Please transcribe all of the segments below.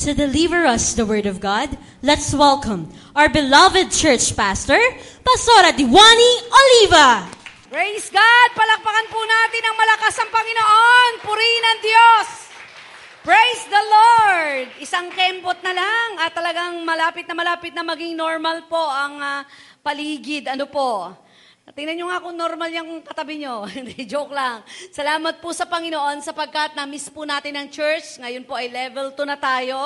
To deliver us the Word of God, let's welcome our beloved church pastor, Pastora Diwani Oliva. Praise God! Palakpakan po natin ang malakas ang Panginoon. Purihin ang Diyos. Praise the Lord! Isang kembot na lang at talagang malapit na malapit na maging normal po ang ah, paligid. Ano po? Tingnan nyo nga kung normal yung katabi nyo. Hindi, joke lang. Salamat po sa Panginoon sapagkat na-miss po natin ang church. Ngayon po ay level 2 na tayo.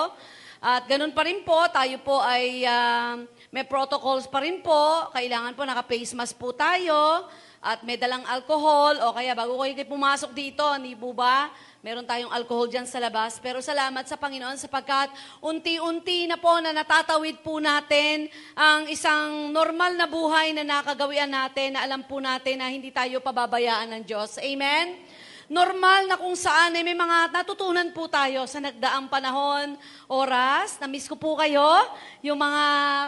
At ganun pa rin po, tayo po ay ah, may protocols pa rin po. Kailangan po naka-face mask po tayo. At may dalang alcohol. O kaya bago kayo pumasok dito, po ba? Meron tayong alcohol dyan sa labas. Pero salamat sa Panginoon sapagkat unti-unti na po na natatawid po natin ang isang normal na buhay na nakagawian natin na alam po natin na hindi tayo pababayaan ng Diyos. Amen? Normal na kung saan ay may mga natutunan po tayo sa nagdaang panahon, oras. Na-miss ko po kayo, yung mga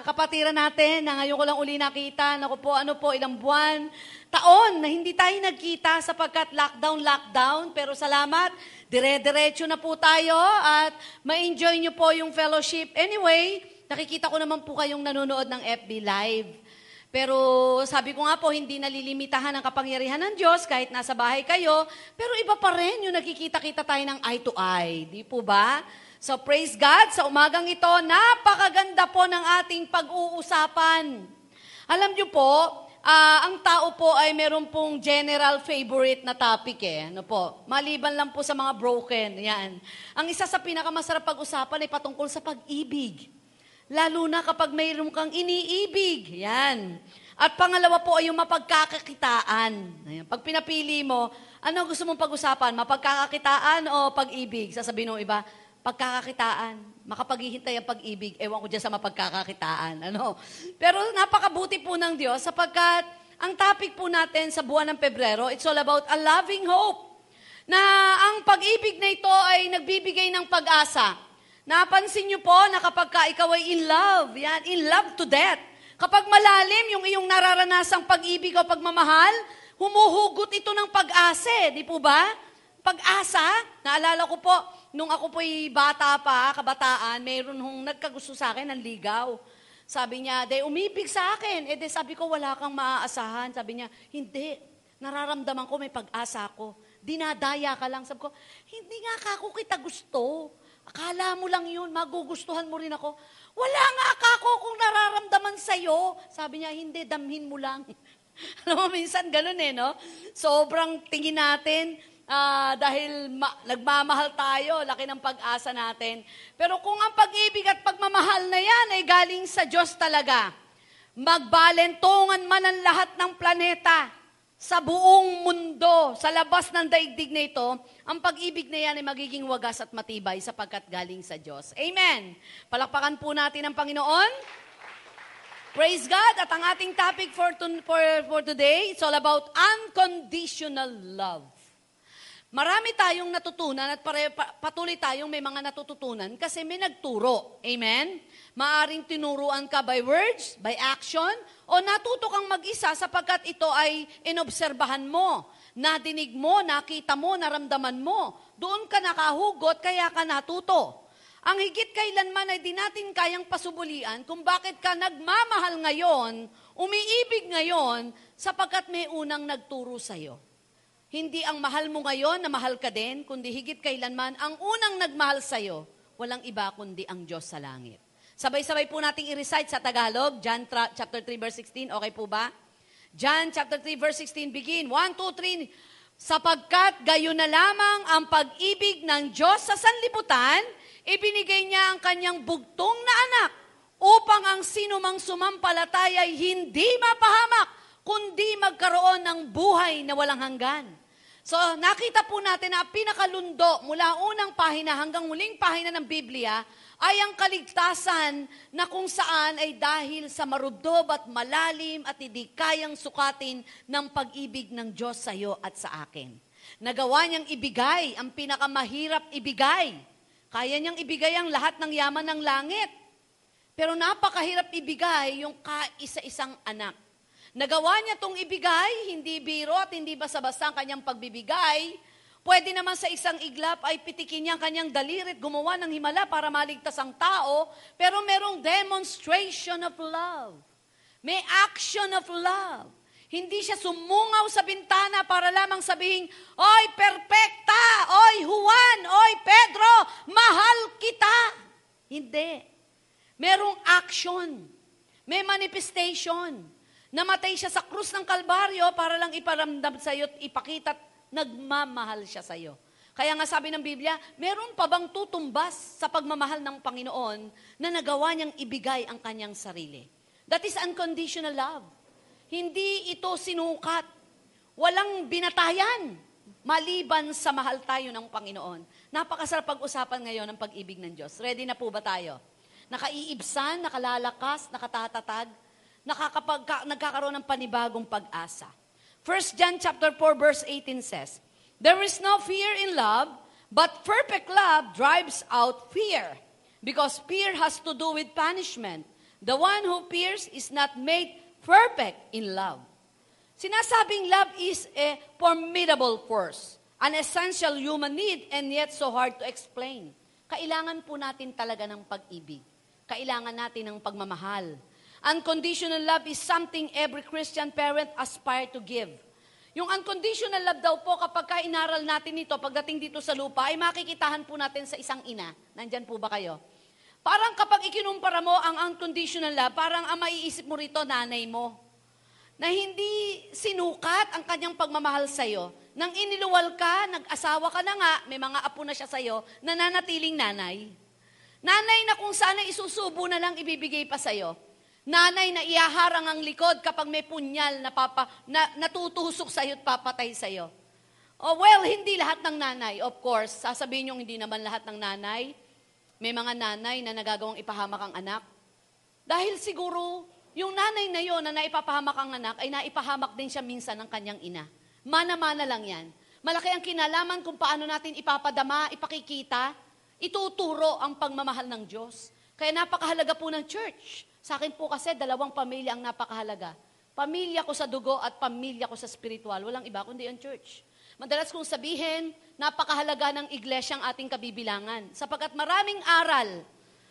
kapatiran natin na ngayon ko lang uli nakita. Naku po, ano po, ilang buwan, taon na hindi tayo nagkita sapagkat lockdown, lockdown. Pero salamat, dire-diretso na po tayo at ma-enjoy nyo po yung fellowship. Anyway, nakikita ko naman po kayong nanonood ng FB Live. Pero sabi ko nga po, hindi nalilimitahan ang kapangyarihan ng Diyos kahit nasa bahay kayo. Pero iba pa rin yung nakikita-kita tayo ng eye to eye. Di po ba? So praise God, sa umagang ito, napakaganda po ng ating pag-uusapan. Alam niyo po, ah, ang tao po ay meron pong general favorite na topic eh. Ano po? Maliban lang po sa mga broken. Yan. Ang isa sa pinakamasarap pag-usapan ay patungkol sa pag-ibig. Lalo na kapag mayroon kang iniibig. Yan. At pangalawa po ay yung mapagkakakitaan. Ayan. Pag pinapili mo, ano gusto mong pag-usapan? Mapagkakakitaan o pag-ibig? Sasabihin ng iba, pagkakakitaan. Makapaghihintay ang pag-ibig. Ewan ko dyan sa mapagkakakitaan. Ano? Pero napakabuti po ng Diyos sapagkat ang topic po natin sa buwan ng Pebrero, it's all about a loving hope. Na ang pag-ibig na ito ay nagbibigay ng pag-asa. Napansin niyo po na kapag ka ikaw ay in love, yan, in love to death. Kapag malalim yung iyong nararanasang pag-ibig o pagmamahal, humuhugot ito ng pag-asa, eh, di po ba? Pag-asa, naalala ko po, nung ako po'y bata pa, kabataan, mayroon hong nagkagusto sa akin ng ligaw. Sabi niya, de, umibig sa akin. Eh, de, sabi ko, wala kang maaasahan. Sabi niya, hindi. Nararamdaman ko, may pag-asa ko. Dinadaya ka lang. Sabi ko, hindi nga ka ako kita gusto. Akala mo lang yun, magugustuhan mo rin ako. Wala nga ka ako kung nararamdaman sa'yo. Sabi niya, hindi, damhin mo lang. Alam mo, minsan ganun eh, no? Sobrang tingin natin, ah, dahil ma- nagmamahal tayo, laki ng pag-asa natin. Pero kung ang pag-ibig at pagmamahal na yan ay galing sa Diyos talaga, magbalentongan man ang lahat ng planeta, sa buong mundo, sa labas ng daigdig na ito, ang pag-ibig na yan ay magiging wagas at matibay sapagkat galing sa Diyos. Amen. Palakpakan po natin ang Panginoon. Praise God. At ang ating topic for, to- for, for today, it's all about unconditional love. Marami tayong natutunan at pare, pa- patuloy tayong may mga natututunan kasi may nagturo. Amen? Maaring tinuruan ka by words, by action, o natuto kang mag-isa sapagkat ito ay inobserbahan mo, nadinig mo, nakita mo, naramdaman mo. Doon ka nakahugot, kaya ka natuto. Ang higit kailanman ay di natin kayang pasubulian kung bakit ka nagmamahal ngayon, umiibig ngayon, sapagkat may unang nagturo sa'yo. Hindi ang mahal mo ngayon na mahal ka din, kundi higit kailanman, ang unang nagmahal sa'yo, walang iba kundi ang Diyos sa langit. Sabay-sabay po nating i-recite sa Tagalog, John tra- chapter 3 verse 16, okay po ba? John chapter 3 verse 16, begin. 1, 2, 3. Sapagkat gayon na lamang ang pag-ibig ng Diyos sa sanlibutan, ibinigay niya ang kanyang bugtong na anak upang ang sinumang sumampalataya ay hindi mapahamak, kundi magkaroon ng buhay na walang hanggan. So, nakita po natin na pinakalundo mula unang pahina hanggang muling pahina ng Biblia ay ang kaligtasan na kung saan ay dahil sa marubdob at malalim at hindi kayang sukatin ng pag-ibig ng Diyos sa iyo at sa akin. Nagawa niyang ibigay ang pinakamahirap ibigay. Kaya niyang ibigay ang lahat ng yaman ng langit. Pero napakahirap ibigay yung kaisa-isang anak. Nagawa niya itong ibigay, hindi biro at hindi basta-basta ang kanyang pagbibigay. Pwede naman sa isang iglap ay pitikin niya ang kanyang dalirit, gumawa ng himala para maligtas ang tao, pero merong demonstration of love. May action of love. Hindi siya sumungaw sa bintana para lamang sabihin, Oy, perpekta! Oy, Juan! Oy, Pedro! Mahal kita! Hindi. Merong action. May manifestation. Namatay siya sa krus ng Kalbaryo para lang iparamdam sa iyo at ipakita at nagmamahal siya sa iyo. Kaya nga sabi ng Biblia, meron pa bang tutumbas sa pagmamahal ng Panginoon na nagawa niyang ibigay ang kanyang sarili? That is unconditional love. Hindi ito sinukat. Walang binatayan maliban sa mahal tayo ng Panginoon. Napakasarap pag-usapan ngayon ng pag-ibig ng Diyos. Ready na po ba tayo? Nakaiibsan, nakalalakas, nakatatatag, nakakapag, nagkakaroon ng panibagong pag-asa. 1 John chapter 4 verse 18 says, There is no fear in love, but perfect love drives out fear, because fear has to do with punishment. The one who fears is not made perfect in love. Sinasabing love is a formidable force, an essential human need, and yet so hard to explain. Kailangan po natin talaga ng pag-ibig. Kailangan natin ng pagmamahal. Unconditional love is something every Christian parent aspire to give. Yung unconditional love daw po, kapag ka inaral natin ito, pagdating dito sa lupa, ay makikitahan po natin sa isang ina. Nandyan po ba kayo? Parang kapag ikinumpara mo ang unconditional love, parang ang maiisip mo rito, nanay mo. Na hindi sinukat ang kanyang pagmamahal sa'yo. Nang iniluwal ka, nag-asawa ka na nga, may mga apo na siya sa'yo, nananatiling nanay. Nanay na kung sana isusubo na lang ibibigay pa sa'yo. Nanay na iyaharang ang likod kapag may punyal na, papa, na natutusok sa iyo at papatay sa iyo. Oh, well, hindi lahat ng nanay, of course. Sasabihin niyo hindi naman lahat ng nanay. May mga nanay na nagagawang ipahamak ang anak. Dahil siguro, yung nanay na yon na naipapahamak ang anak, ay naipahamak din siya minsan ng kanyang ina. Mana-mana lang yan. Malaki ang kinalaman kung paano natin ipapadama, ipakikita, ituturo ang pagmamahal ng Diyos. Kaya napakahalaga po ng church sa akin po kasi dalawang pamilya ang napakahalaga. Pamilya ko sa dugo at pamilya ko sa spiritual. Walang iba kundi ang church. Madalas kong sabihin, napakahalaga ng iglesia ang ating kabibilangan. Sapagkat maraming aral,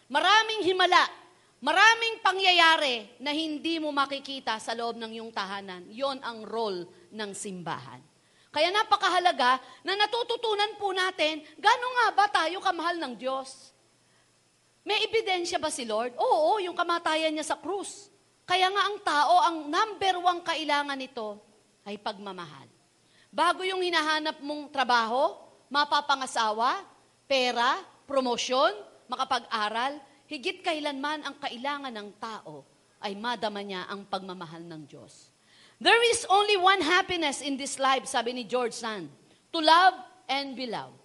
maraming himala, maraming pangyayari na hindi mo makikita sa loob ng iyong tahanan. Yon ang role ng simbahan. Kaya napakahalaga na natututunan po natin, gano'n nga ba tayo kamahal ng Diyos? May ebidensya ba si Lord? Oo, yung kamatayan niya sa krus. Kaya nga ang tao, ang number one kailangan nito ay pagmamahal. Bago yung hinahanap mong trabaho, mapapangasawa, pera, promosyon, makapag-aral, higit kailanman ang kailangan ng tao ay madama niya ang pagmamahal ng Diyos. There is only one happiness in this life, sabi ni George Sand, to love and be loved.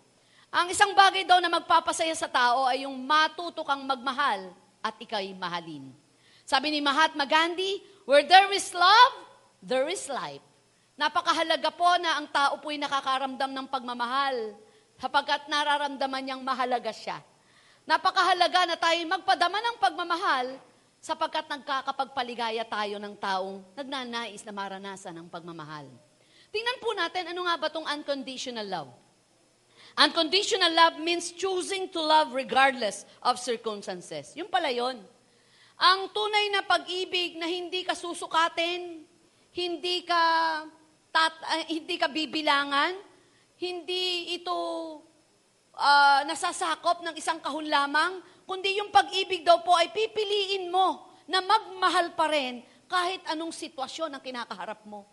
Ang isang bagay daw na magpapasaya sa tao ay yung matuto kang magmahal at ikay mahalin. Sabi ni Mahatma Gandhi, where there is love, there is life. Napakahalaga po na ang tao po'y nakakaramdam ng pagmamahal sapagkat nararamdaman niyang mahalaga siya. Napakahalaga na tayo magpadama ng pagmamahal sapagkat nagkakapagpaligaya tayo ng taong nagnanais na maranasan ng pagmamahal. Tingnan po natin ano nga ba itong unconditional love. Unconditional love means choosing to love regardless of circumstances. Yung pala yun. Ang tunay na pag-ibig na hindi ka susukatin, hindi ka, tat, uh, hindi ka bibilangan, hindi ito uh, nasasakop ng isang kahon lamang, kundi yung pag-ibig daw po ay pipiliin mo na magmahal pa rin kahit anong sitwasyon ang kinakaharap mo.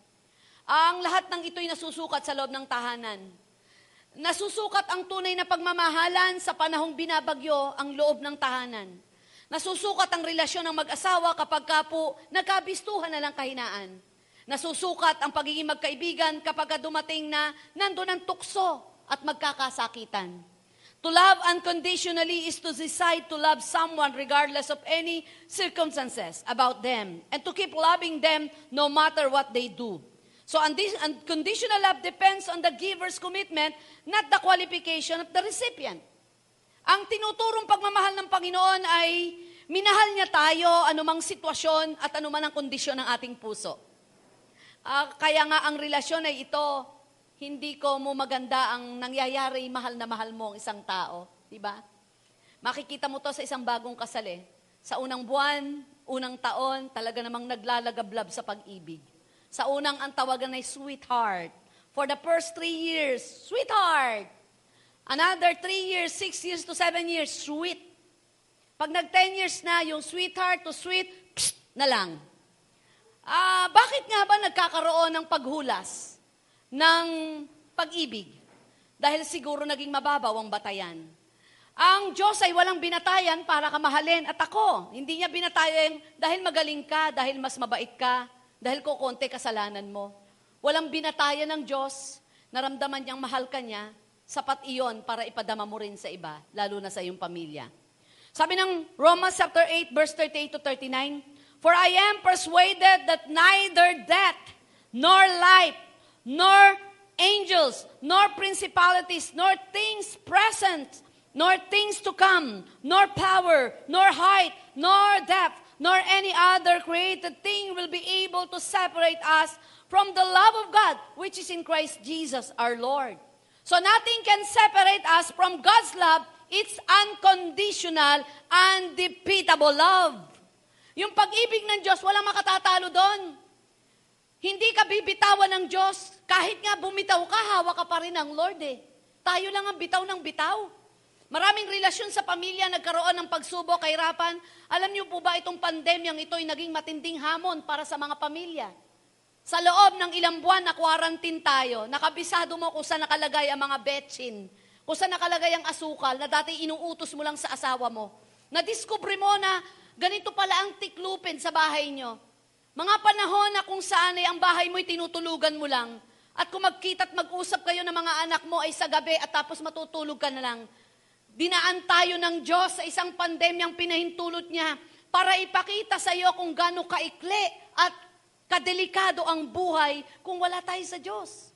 Ang lahat ng ito'y nasusukat sa loob ng tahanan. Nasusukat ang tunay na pagmamahalan sa panahong binabagyo ang loob ng tahanan. Nasusukat ang relasyon ng mag-asawa kapag ka po nagkabistuhan na lang kahinaan. Nasusukat ang pagiging magkaibigan kapag dumating na nandun ang tukso at magkakasakitan. To love unconditionally is to decide to love someone regardless of any circumstances about them and to keep loving them no matter what they do. So unconditional love depends on the giver's commitment, not the qualification of the recipient. Ang tinuturong pagmamahal ng Panginoon ay minahal niya tayo anumang sitwasyon at anuman ang kondisyon ng ating puso. Ah, kaya nga ang relasyon ay ito, hindi ko mo maganda ang nangyayari, mahal na mahal mo ang isang tao. Di ba? Makikita mo to sa isang bagong kasal eh. Sa unang buwan, unang taon, talaga namang naglalagablab sa pag-ibig. Sa unang ang tawagan ay sweetheart. For the first three years, sweetheart. Another three years, six years to seven years, sweet. Pag nag-10 years na, yung sweetheart to sweet, psst, na lang. Ah, bakit nga ba nagkakaroon ng paghulas ng pag-ibig? Dahil siguro naging mababaw ang batayan. Ang Diyos ay walang binatayan para ka mahalin at ako. Hindi niya binatayan dahil magaling ka, dahil mas mabait ka, dahil kukonte kasalanan mo. Walang binatayan ng Diyos, naramdaman niyang mahal ka niya, sapat iyon para ipadama mo rin sa iba, lalo na sa iyong pamilya. Sabi ng Romans chapter 8 verse 38 to 39, For I am persuaded that neither death, nor life, nor angels, nor principalities, nor things present, nor things to come, nor power, nor height, nor depth, nor any other created thing will be able to separate us from the love of God, which is in Christ Jesus our Lord. So nothing can separate us from God's love. It's unconditional, undefeatable love. Yung pag-ibig ng Diyos, walang makatatalo doon. Hindi ka bibitawan ng Diyos. Kahit nga bumitaw ka, hawak ka pa rin ng Lord eh. Tayo lang ang bitaw ng bitaw. Maraming relasyon sa pamilya nagkaroon ng pagsubok, kahirapan. Alam niyo po ba itong pandemyang ito ay naging matinding hamon para sa mga pamilya? Sa loob ng ilang buwan na quarantine tayo, nakabisado mo kung saan nakalagay ang mga betchin, kung saan nakalagay ang asukal na dati inuutos mo lang sa asawa mo. Nadiskubre mo na ganito pala ang tiklupin sa bahay nyo. Mga panahon na kung saan ay ang bahay mo'y tinutulugan mo lang. At kung magkita at mag-usap kayo ng mga anak mo ay sa gabi at tapos matutulog ka na lang. Dinaan tayo ng Diyos sa isang pandemyang pinahintulot niya para ipakita sa iyo kung gaano kaikli at kadelikado ang buhay kung wala tayo sa Diyos.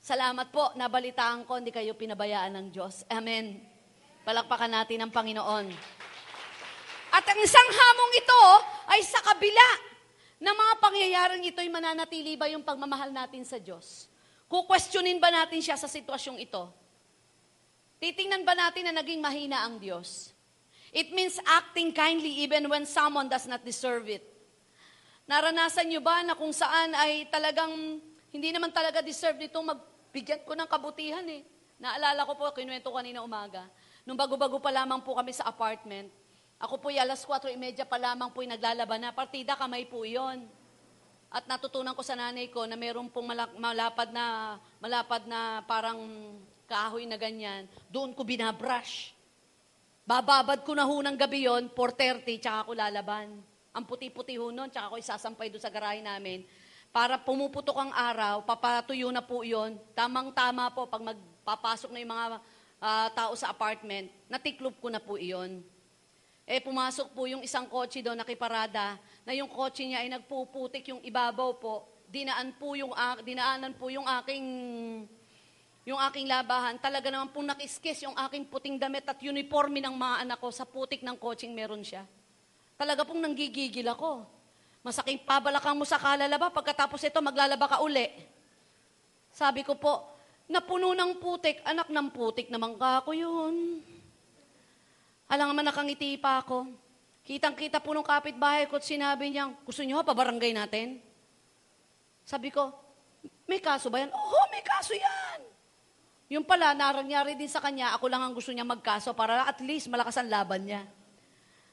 Salamat po, nabalitaan ko, hindi kayo pinabayaan ng Diyos. Amen. Palakpakan natin ang Panginoon. At ang isang hamong ito ay sa kabila ng mga pangyayaring ito ay mananatili ba yung pagmamahal natin sa Diyos? Kukwestiyonin ba natin siya sa sitwasyong ito? Titingnan ba natin na naging mahina ang Diyos? It means acting kindly even when someone does not deserve it. Naranasan niyo ba na kung saan ay talagang hindi naman talaga deserve nitong magbigyan ko ng kabutihan eh. Naalala ko po, kinuwento kanina umaga. Nung bago-bago pa lamang po kami sa apartment, ako po alas 4.30 pa lamang po naglalaban na. Partida kamay po yon. At natutunan ko sa nanay ko na meron pong malapad na, malapad na parang kahoy na ganyan. Doon ko binabrush. Bababad ko na ho ng gabi yon, 4.30, tsaka ako lalaban. Ang puti-puti ho nun, tsaka ako isasampay doon sa garahe namin. Para pumuputok ang araw, papatuyo na po yon. Tamang-tama po, pag magpapasok na yung mga ah, tao sa apartment, natiklop ko na po iyon. Eh, pumasok po yung isang kotse doon, nakiparada, na yung kotse niya ay nagpuputik yung ibabaw po. Dinaan po yung, a- dinaanan po yung aking, yung aking labahan. Talaga naman pong nakiskis yung aking puting damit at uniforme ng mga anak ko sa putik ng kotseng meron siya. Talaga pong nanggigigil ako. Masaking pabalakang mo sa kalalaba, pagkatapos ito maglalaba ka uli. Sabi ko po, napuno ng putik, anak ng putik naman ka ako yun. Alam naman nakangiti pa ako. Kitang-kita po nung kapitbahay ko at sinabi niya, gusto niyo pa barangay natin? Sabi ko, may kaso ba yan? Oo, may kaso yan. Yung pala, narangyari din sa kanya, ako lang ang gusto niya magkaso para at least malakas ang laban niya.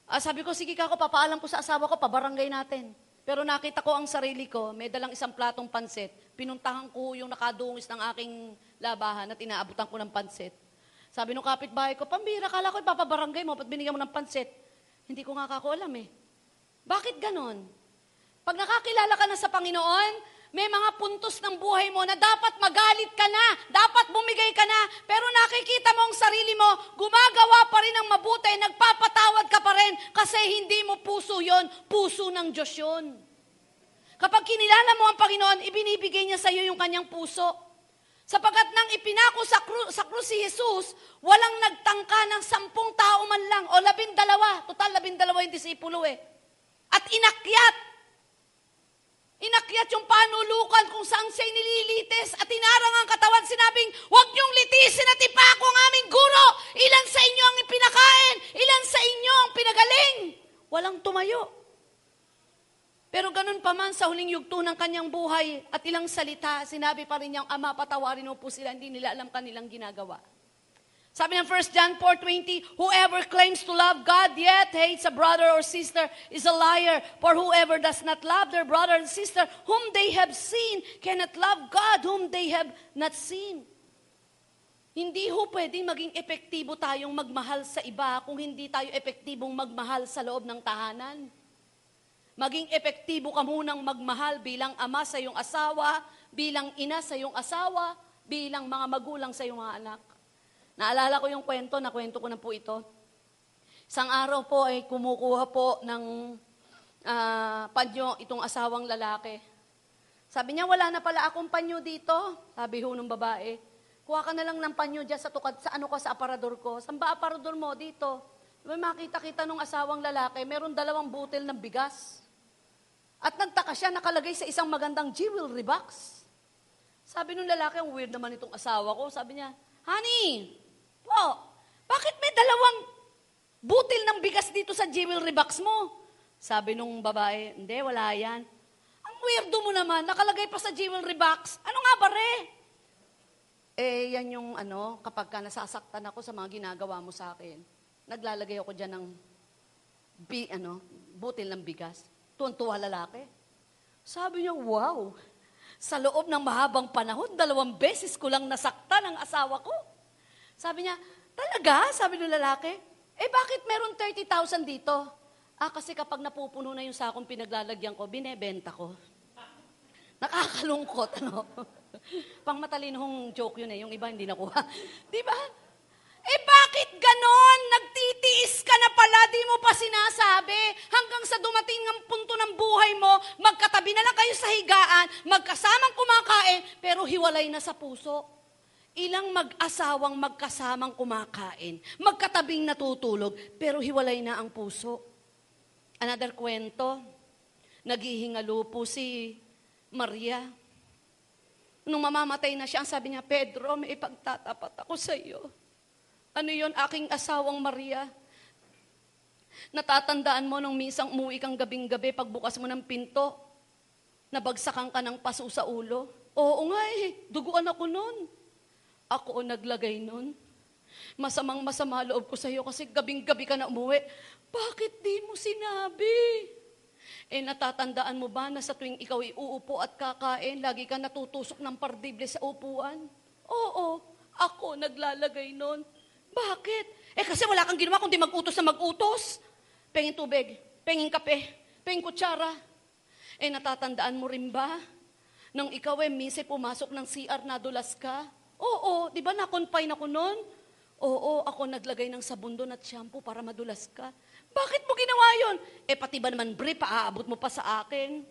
Ah, sabi ko, sige ka ako, papaalam ko sa asawa ko, pabarangay natin. Pero nakita ko ang sarili ko, may dalang isang platong pansit. Pinuntahan ko yung nakadungis ng aking labahan at inaabutan ko ng pansit. Sabi nung kapitbahay ko, pambira, kala ko ipapabarangay mo, ba't binigyan mo ng pansit? Hindi ko nga kako alam eh. Bakit ganon? Pag nakakilala ka na sa Panginoon, May mga puntos ng buhay mo na dapat magalit ka na, dapat bumigay ka na, pero nakikita mo ang sarili mo, gumagawa pa rin ng mabuti, nagpapatawad ka pa rin, kasi hindi mo puso yon, puso ng Diyos yon. Kapag kinilala mo ang Panginoon, ibinibigay niya sa iyo yung kanyang puso. Sapagkat nang ipinako sa, kru- sa krus si Jesus, walang nagtangka ng sampung tao man lang, o labindalawa, total labindalawa yung disipulo eh. At inakyat Inakyat yung panulukan kung saan siya nililitis at inarang ang katawan. Sinabing, huwag niyong litisin at ipako ang aming guro. Ilan sa inyo ang pinakain? Ilan sa inyo ang pinagaling? Walang tumayo. Pero ganun pa man sa huling yugto ng kanyang buhay at ilang salita, sinabi pa rin niyang, Ama, patawarin mo po sila, hindi nila alam kanilang ginagawa. Sabi ng 1 John 4.20, Whoever claims to love God yet hates a brother or sister is a liar. For whoever does not love their brother and sister whom they have seen cannot love God whom they have not seen. Hindi ho pwedeng maging epektibo tayong magmahal sa iba kung hindi tayo epektibong magmahal sa loob ng tahanan. Maging epektibo ka munang magmahal bilang ama sa iyong asawa, bilang ina sa iyong asawa, bilang mga magulang sa iyong anak. Naalala ko yung kwento, na kwento ko na po ito. Isang araw po ay kumukuha po ng uh, panyo itong asawang lalaki. Sabi niya, wala na pala akong panyo dito. Sabi ho ng babae, kuha ka na lang ng panyo dyan sa tukad, sa ano ko, sa aparador ko. Saan ba aparador mo? Dito. May makita-kita nung asawang lalaki, meron dalawang butil ng bigas. At nagtaka siya, nakalagay sa isang magandang jewelry box. Sabi nung lalaki, ang weird naman itong asawa ko. Sabi niya, Honey, po, bakit may dalawang butil ng bigas dito sa jewelry box mo? Sabi nung babae, hindi, wala yan. Ang weirdo mo naman, nakalagay pa sa jewelry box. Ano nga ba, re? Eh, yan yung ano, kapag ka nasasaktan ako sa mga ginagawa mo sa akin, naglalagay ako dyan ng bi, ano, butil ng bigas. Tuwan-tuwa lalaki. Sabi niya, wow, sa loob ng mahabang panahon, dalawang beses ko lang nasaktan ang asawa ko. Sabi niya, talaga? Sabi ng lalaki, eh bakit meron 30,000 dito? Ah, kasi kapag napupuno na yung sakong pinaglalagyan ko, binebenta ko. Nakakalungkot, ano? Pang matalinong joke yun eh, yung iba hindi nakuha. Di ba? Eh bakit ganon? Nagtitiis ka na pala, di mo pa sinasabi. Hanggang sa dumating ang punto ng buhay mo, magkatabi na lang kayo sa higaan, magkasamang kumakain, pero hiwalay na sa puso. Ilang mag-asawang magkasamang kumakain, magkatabing natutulog, pero hiwalay na ang puso. Another kwento, naghihingalo po si Maria. Nung mamamatay na siya, ang sabi niya, Pedro, may ipagtatapat ako sa iyo. Ano yon aking asawang Maria? Natatandaan mo nung minsan umuwi kang gabing-gabi, pagbukas mo ng pinto, nabagsakan ka ng paso sa ulo. Oo nga eh, duguan ako noon. Ako naglagay nun. Masamang masama loob ko sa iyo kasi gabing-gabi ka na umuwi. Bakit di mo sinabi? Eh natatandaan mo ba na sa tuwing ikaw ay uupo at kakain, lagi ka natutusok ng pardible sa upuan? Oo, ako naglalagay nun. Bakit? Eh kasi wala kang ginawa kundi mag-utos na mag-utos. Tubig, pengin kape, pengin kutsara. Eh natatandaan mo rin ba? Nang ikaw eh, minsan pumasok ng CR, nadulas ka. Oo, di ba na-confine ako noon? Oo, ako naglagay ng sabon doon at shampoo para madulas ka. Bakit mo ginawa yon? Eh pati ba naman bre, paaabot mo pa sa akin?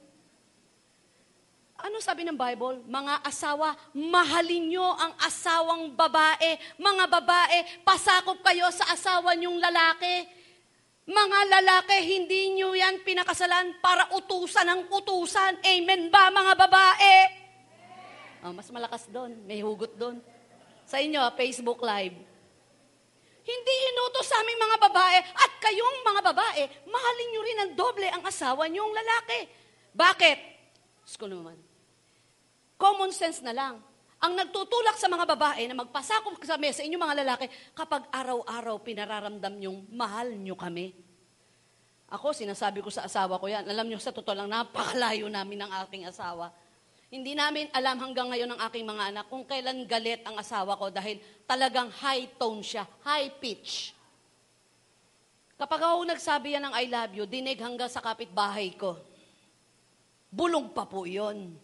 Ano sabi ng Bible? Mga asawa, mahalin nyo ang asawang babae. Mga babae, pasakop kayo sa asawa nyong lalaki. Mga lalaki, hindi nyo yan pinakasalan para utusan ng utusan. Amen ba, mga babae? Oh, mas malakas doon. May hugot doon. Sa inyo, Facebook Live. Hindi inutos sa aming mga babae at kayong mga babae, mahalin nyo rin ng doble ang asawa niyong lalaki. Bakit? Sko naman. Common sense na lang. Ang nagtutulak sa mga babae na magpasakop sa mesa inyong mga lalaki kapag araw-araw pinararamdam nyong mahal nyo kami. Ako, sinasabi ko sa asawa ko yan. Alam nyo, sa totoo lang, napakalayo namin ng aking asawa. Hindi namin alam hanggang ngayon ng aking mga anak kung kailan galit ang asawa ko dahil talagang high tone siya, high pitch. Kapag ako nagsabi yan ng I love you, dinig hanggang sa kapitbahay ko. Bulong pa po yon.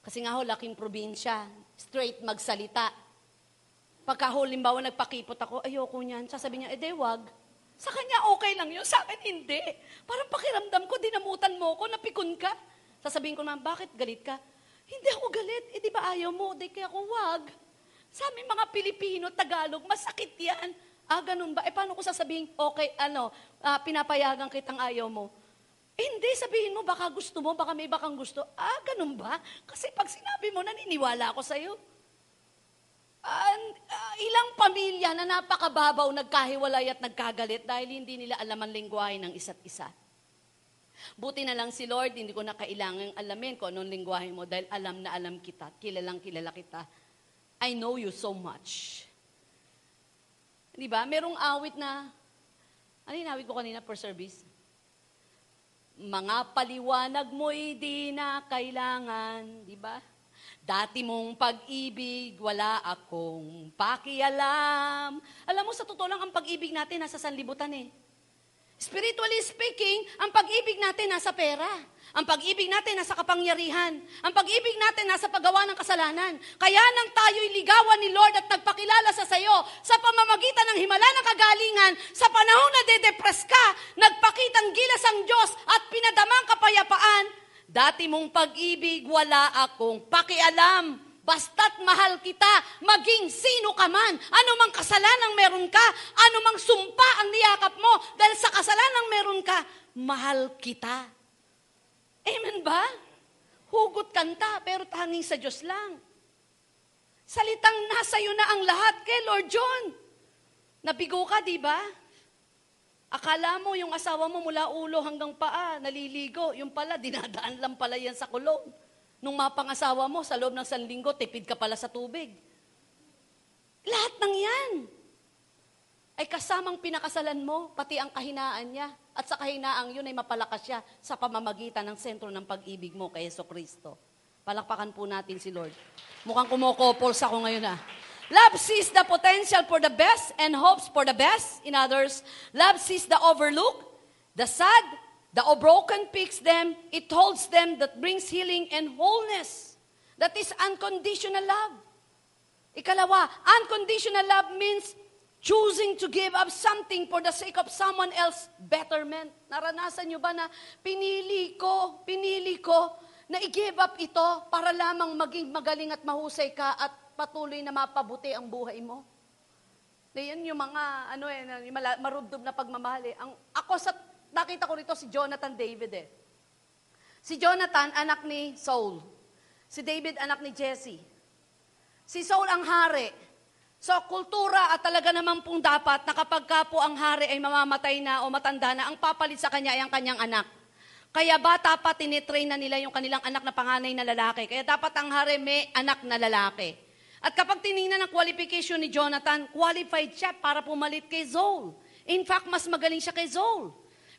Kasi nga ho, laking probinsya. Straight magsalita. Pagka ho, limbawa nagpakipot ako, ayoko niyan. Sasabihin niya, eh, de, wag. Sa kanya, okay lang yun. Sa akin, hindi. Parang pakiramdam ko, dinamutan mo ko, napikon ka. Sasabihin ko naman, bakit galit ka? Hindi ako galit. Eh, di ba ayaw mo? Di kaya ako, wag. Sa aming mga Pilipino, Tagalog, masakit yan. Ah, ganun ba? Eh, paano ko sasabihin, okay, ano, ah, pinapayagan kitang ayaw mo? Eh, hindi, sabihin mo, baka gusto mo, baka may bakang gusto. Ah, ganun ba? Kasi pag sinabi mo, naniniwala ako sa'yo. Ah, ah, ilang pamilya na napakababaw nagkahiwalay at nagkagalit dahil hindi nila alam ang lingwahe ng isa't isa. Buti na lang si Lord, hindi ko na kailangang alamin kung anong lingwahe mo dahil alam na alam kita, kilalang kilala kita. I know you so much. Di ba? Merong awit na, ano yung awit ko kanina per service? Mga paliwanag mo'y di na kailangan, di ba? Dati mong pag-ibig, wala akong pakialam. Alam mo, sa totoo lang, ang pag-ibig natin nasa sanlibutan eh. Spiritually speaking, ang pag-ibig natin nasa pera. Ang pag-ibig natin nasa kapangyarihan. Ang pag-ibig natin nasa paggawa ng kasalanan. Kaya nang tayo'y ligawan ni Lord at nagpakilala sa sayo sa pamamagitan ng himala ng kagalingan, sa panahon na dedepress ka, nagpakitang gilas ang Diyos at pinadamang kapayapaan, dati mong pag-ibig, wala akong pakialam. Basta't mahal kita, maging sino ka man, anumang kasalanang meron ka, anumang sumpa ang niyakap mo, dahil sa kasalanang meron ka, mahal kita. Amen ba? Hugot kanta, pero tanging sa Diyos lang. Salitang nasa iyo na ang lahat kay Lord John. Nabigo ka, di ba? Akala mo yung asawa mo mula ulo hanggang paa, naliligo. Yung pala, dinadaan lang pala yan sa kulong. Nung mapangasawa mo, sa loob ng sanlinggo, tipid ka pala sa tubig. Lahat ng yan ay kasamang pinakasalan mo, pati ang kahinaan niya. At sa kahinaang yun ay mapalakas siya sa pamamagitan ng sentro ng pag-ibig mo kay Yeso Kristo. Palakpakan po natin si Lord. Mukhang kumokopos ako ngayon ah. Love sees the potential for the best and hopes for the best. In others, love sees the overlooked, the sad, the broken picks them. It holds them that brings healing and wholeness. That is unconditional love. Ikalawa, unconditional love means choosing to give up something for the sake of someone else betterment. Naranasan nyo ba na pinili ko, pinili ko na i-give up ito para lamang maging magaling at mahusay ka at patuloy na mapabuti ang buhay mo? Na yan yung mga, ano eh, yung marubdob na pagmamahal eh. Ang, ako sa, nakita ko rito si Jonathan David eh. Si Jonathan, anak ni Saul. Si David, anak ni Jesse. Si Saul ang hari. So, kultura at talaga naman pong dapat na kapag ka ang hari ay mamamatay na o matanda na, ang papalit sa kanya ay ang kanyang anak. Kaya bata pa, tinitrain na nila yung kanilang anak na panganay na lalaki. Kaya dapat ang hari may anak na lalaki. At kapag tiningnan ang qualification ni Jonathan, qualified siya para pumalit kay Zol. In fact, mas magaling siya kay Zol.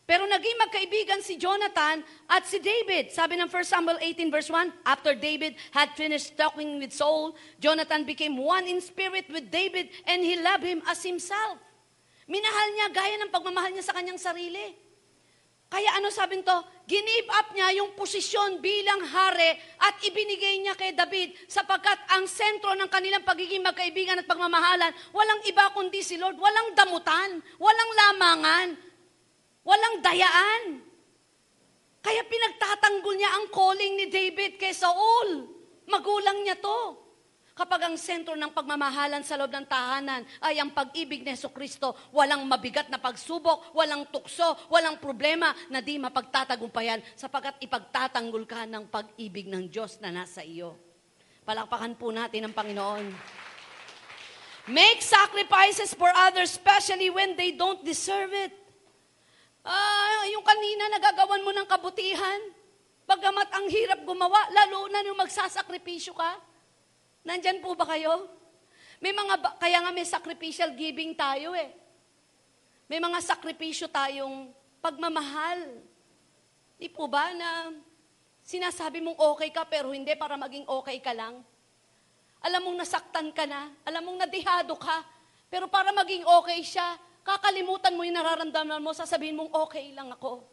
Pero naging magkaibigan si Jonathan at si David. Sabi ng 1 Samuel 18 verse 1, After David had finished talking with Saul, Jonathan became one in spirit with David and he loved him as himself. Minahal niya gaya ng pagmamahal niya sa kanyang sarili. Kaya ano sabi to? Ginive up niya yung posisyon bilang hari at ibinigay niya kay David sapagkat ang sentro ng kanilang pagiging magkaibigan at pagmamahalan, walang iba kundi si Lord, walang damutan, walang lamangan, walang dayaan. Kaya pinagtatanggol niya ang calling ni David kay Saul. Magulang niya to. Kapag ang sentro ng pagmamahalan sa loob ng tahanan ay ang pag-ibig ni Yeso Kristo, walang mabigat na pagsubok, walang tukso, walang problema na di mapagtatagumpayan sapagkat ipagtatanggol ka ng pag-ibig ng Diyos na nasa iyo. Palakpakan po natin ang Panginoon. Make sacrifices for others, especially when they don't deserve it. Ah, yung kanina nagagawan mo ng kabutihan, bagamat ang hirap gumawa, lalo na nung magsasakripisyo ka. Nandyan po ba kayo? May mga, ba- kaya nga may sacrificial giving tayo eh. May mga sakripisyo tayong pagmamahal. Di po ba na sinasabi mong okay ka pero hindi para maging okay ka lang? Alam mong nasaktan ka na, alam mong nadihado ka, pero para maging okay siya, kakalimutan mo yung nararamdaman mo, sasabihin mong okay lang ako.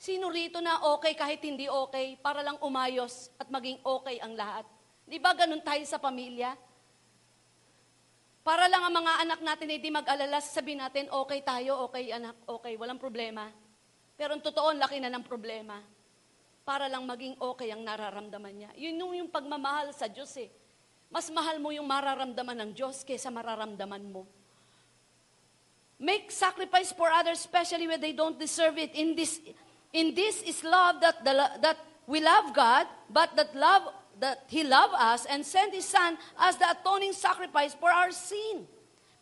Sino rito na okay kahit hindi okay para lang umayos at maging okay ang lahat? Di ba ganun tayo sa pamilya? Para lang ang mga anak natin hindi mag-alala, sabihin natin, okay tayo, okay anak, okay, walang problema. Pero ang totoo, laki na ng problema. Para lang maging okay ang nararamdaman niya. Yun yung, yung pagmamahal sa Diyos eh. Mas mahal mo yung mararamdaman ng Diyos kaysa mararamdaman mo. Make sacrifice for others, especially when they don't deserve it. In this, in this is love that, the, that we love God, but that love that He loved us and sent His Son as the atoning sacrifice for our sin.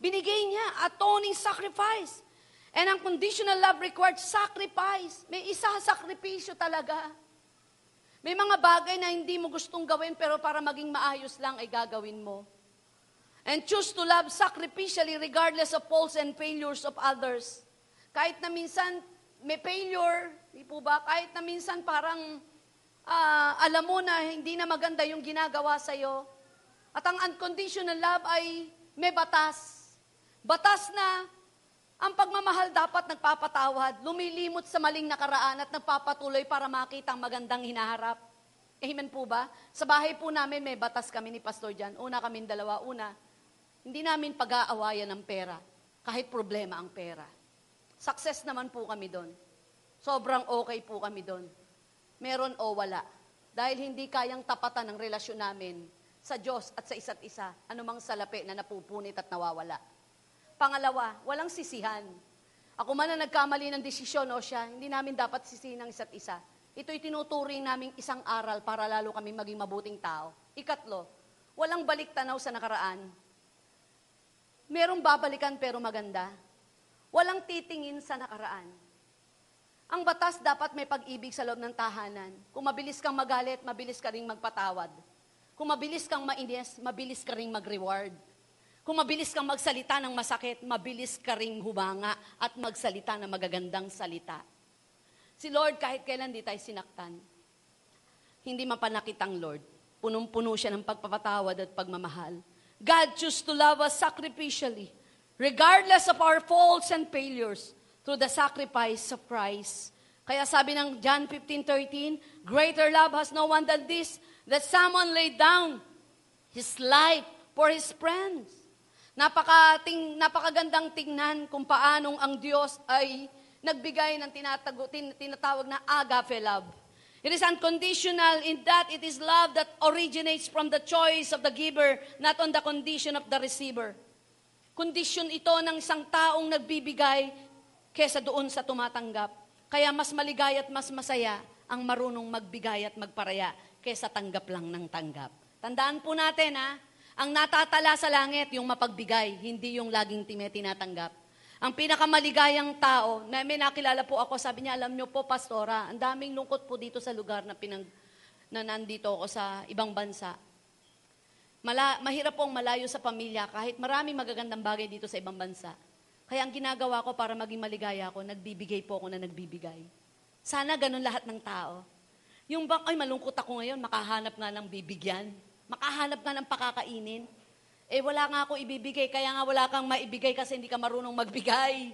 Binigay niya, atoning sacrifice. And ang conditional love required sacrifice. May isa sakripisyo talaga. May mga bagay na hindi mo gustong gawin pero para maging maayos lang ay gagawin mo. And choose to love sacrificially regardless of faults and failures of others. Kahit na minsan may failure, di po ba? Kahit na minsan parang ah, alam mo na hindi na maganda yung ginagawa sa'yo. At ang unconditional love ay may batas. Batas na ang pagmamahal dapat nagpapatawad, lumilimot sa maling nakaraan at nagpapatuloy para makita ang magandang hinaharap. Amen po ba? Sa bahay po namin may batas kami ni Pastor Jan. Una kami dalawa. Una, hindi namin pag-aawayan ng pera kahit problema ang pera. Success naman po kami doon. Sobrang okay po kami doon. Meron o wala. Dahil hindi kayang tapatan ng relasyon namin sa Diyos at sa isa't isa, anumang salapi na napupunit at nawawala. Pangalawa, walang sisihan. Ako man na nagkamali ng desisyon o siya, hindi namin dapat sisihin ng isa't isa. Ito'y tinuturing naming isang aral para lalo kami maging mabuting tao. Ikatlo, walang balik tanaw sa nakaraan. Merong babalikan pero maganda. Walang titingin sa nakaraan. Ang batas dapat may pag-ibig sa loob ng tahanan. Kung mabilis kang magalit, mabilis ka ring magpatawad. Kung mabilis kang mainis, mabilis ka ring mag-reward. Kung mabilis kang magsalita ng masakit, mabilis ka ring humanga at magsalita ng magagandang salita. Si Lord, kahit kailan di tayo sinaktan, hindi mapanakit ang Lord. Punong-puno siya ng pagpapatawad at pagmamahal. God choose to love us sacrificially, regardless of our faults and failures, through the sacrifice of Christ. Kaya sabi ng John 15:13, greater love has no one than this, that someone laid down his life for his friends. Napakating, napakagandang tingnan kung paanong ang Diyos ay nagbigay ng tinatago, tin, tinatawag na agape love. It is unconditional in that it is love that originates from the choice of the giver, not on the condition of the receiver. Kondisyon ito ng isang taong nagbibigay kesa doon sa tumatanggap. Kaya mas maligaya at mas masaya ang marunong magbigay at magparaya kesa tanggap lang ng tanggap. Tandaan po natin ha, ang natatala sa langit yung mapagbigay, hindi yung laging tinatanggap. Ang pinakamaligayang tao, na may nakilala po ako, sabi niya, alam niyo po, pastora, ang daming lungkot po dito sa lugar na, pinang, na nandito ako sa ibang bansa. Mala, mahirap pong malayo sa pamilya kahit maraming magagandang bagay dito sa ibang bansa. Kaya ang ginagawa ko para maging maligaya ako, nagbibigay po ako na nagbibigay. Sana ganun lahat ng tao. Yung bang, ay malungkot ako ngayon, makahanap nga ng bibigyan. Makahanap nga ng pakakainin. Eh wala nga ako ibibigay, kaya nga wala kang maibigay kasi hindi ka marunong magbigay.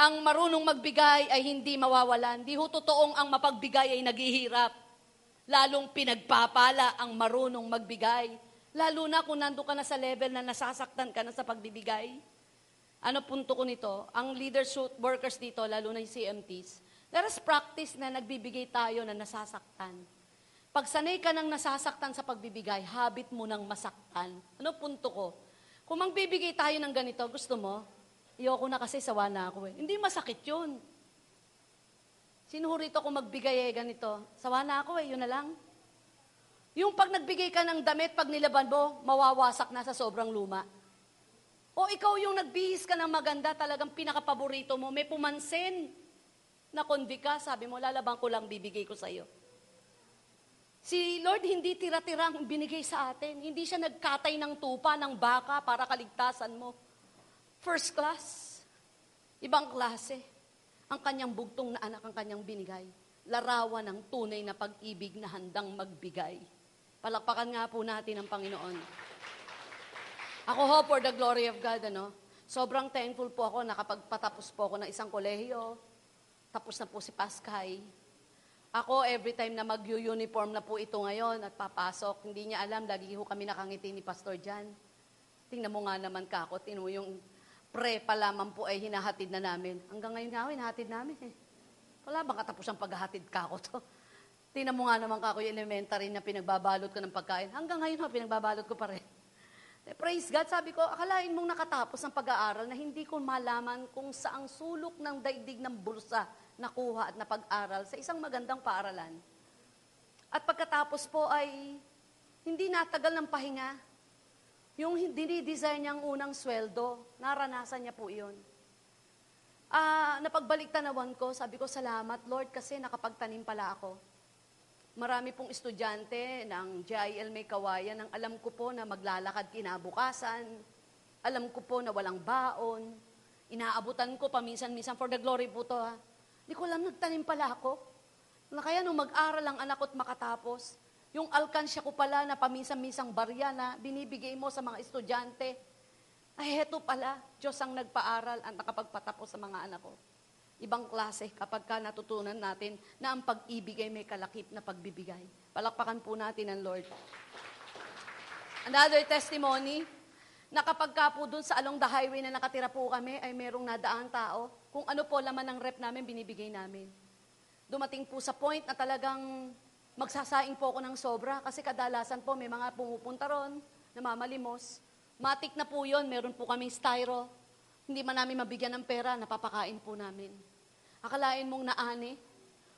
Ang marunong magbigay ay hindi mawawalan. Di ho totoong ang mapagbigay ay naghihirap. Lalong pinagpapala ang marunong magbigay. Lalo na kung nando ka na sa level na nasasaktan ka na sa pagbibigay. Ano punto ko nito? Ang leadership workers dito, lalo na yung CMTs, let us practice na nagbibigay tayo na nasasaktan. Pag sanay ka ng nasasaktan sa pagbibigay, habit mo ng masaktan. Ano punto ko? Kung magbibigay tayo ng ganito, gusto mo? Iyoko na kasi sawa na ako eh. Hindi masakit yun. Sino rito kung magbigay eh ganito? Sawa na ako eh, yun na lang. Yung pag nagbigay ka ng damit, pag nilaban mo, mawawasak na sa sobrang luma. O ikaw yung nagbihis ka ng maganda, talagang pinakapaborito mo, may pumansin na kundi ka, sabi mo, lalabang ko lang, bibigay ko sa'yo. Si Lord hindi tira-tirang binigay sa atin. Hindi siya nagkatay ng tupa, ng baka para kaligtasan mo. First class. Ibang klase. Ang kanyang bugtong na anak ang kanyang binigay. Larawan ng tunay na pag-ibig na handang magbigay. Palakpakan nga po natin ang Panginoon. Ako ho, for the glory of God, ano, sobrang thankful po ako nakapagpatapos po ako ng isang kolehiyo. tapos na po si Pascay. Ako, every time na mag-uniform na po ito ngayon at papasok, hindi niya alam, lagi ho kami nakangiti ni Pastor Jan. Tingnan mo nga naman ka ako, mo yung pre pa lamang po ay hinahatid na namin. Hanggang ngayon nga hinahatid namin eh. Wala bang katapos ang paghahatid ka ako to? Tingnan mo nga naman ka ako yung elementary na pinagbabalot ko ng pagkain. Hanggang ngayon ho, pinagbabalot ko pa rin. Eh, Praise God, sabi ko, akalain mong nakatapos ang pag-aaral na hindi ko malaman kung saang sulok ng daigdig ng bulsa nakuha at napag-aral sa isang magandang paaralan. At pagkatapos po ay hindi natagal ng pahinga. Yung dinidesign niyang unang sweldo, naranasan niya po iyon. Ah, napagbalik tanawan ko, sabi ko, salamat Lord kasi nakapagtanim pala ako. Marami pong estudyante ng GIL May Kawayan ang alam ko po na maglalakad kinabukasan. Alam ko po na walang baon. Inaabutan ko paminsan-minsan for the glory po to ha. Hindi ko alam, nagtanim pala ako. Na kaya nung mag-aral ang anak ko at makatapos, yung alkansya ko pala na paminsan-minsang barya na binibigay mo sa mga estudyante, ay heto pala, Diyos ang nagpaaral at nakapagpatapos sa mga anak ko. Ibang klase kapag ka natutunan natin na ang pag-ibig ay may kalakip na pagbibigay. Palakpakan po natin ang Lord. Another testimony, na kapag ka po dun sa along the highway na nakatira po kami, ay merong nadaang tao. Kung ano po laman ng rep namin, binibigay namin. Dumating po sa point na talagang magsasaing po ako ng sobra kasi kadalasan po may mga pumupunta ron, namamalimos. Matik na po yon, meron po kaming styro. Hindi man namin mabigyan ng pera, napapakain po namin. Akalain mong naani,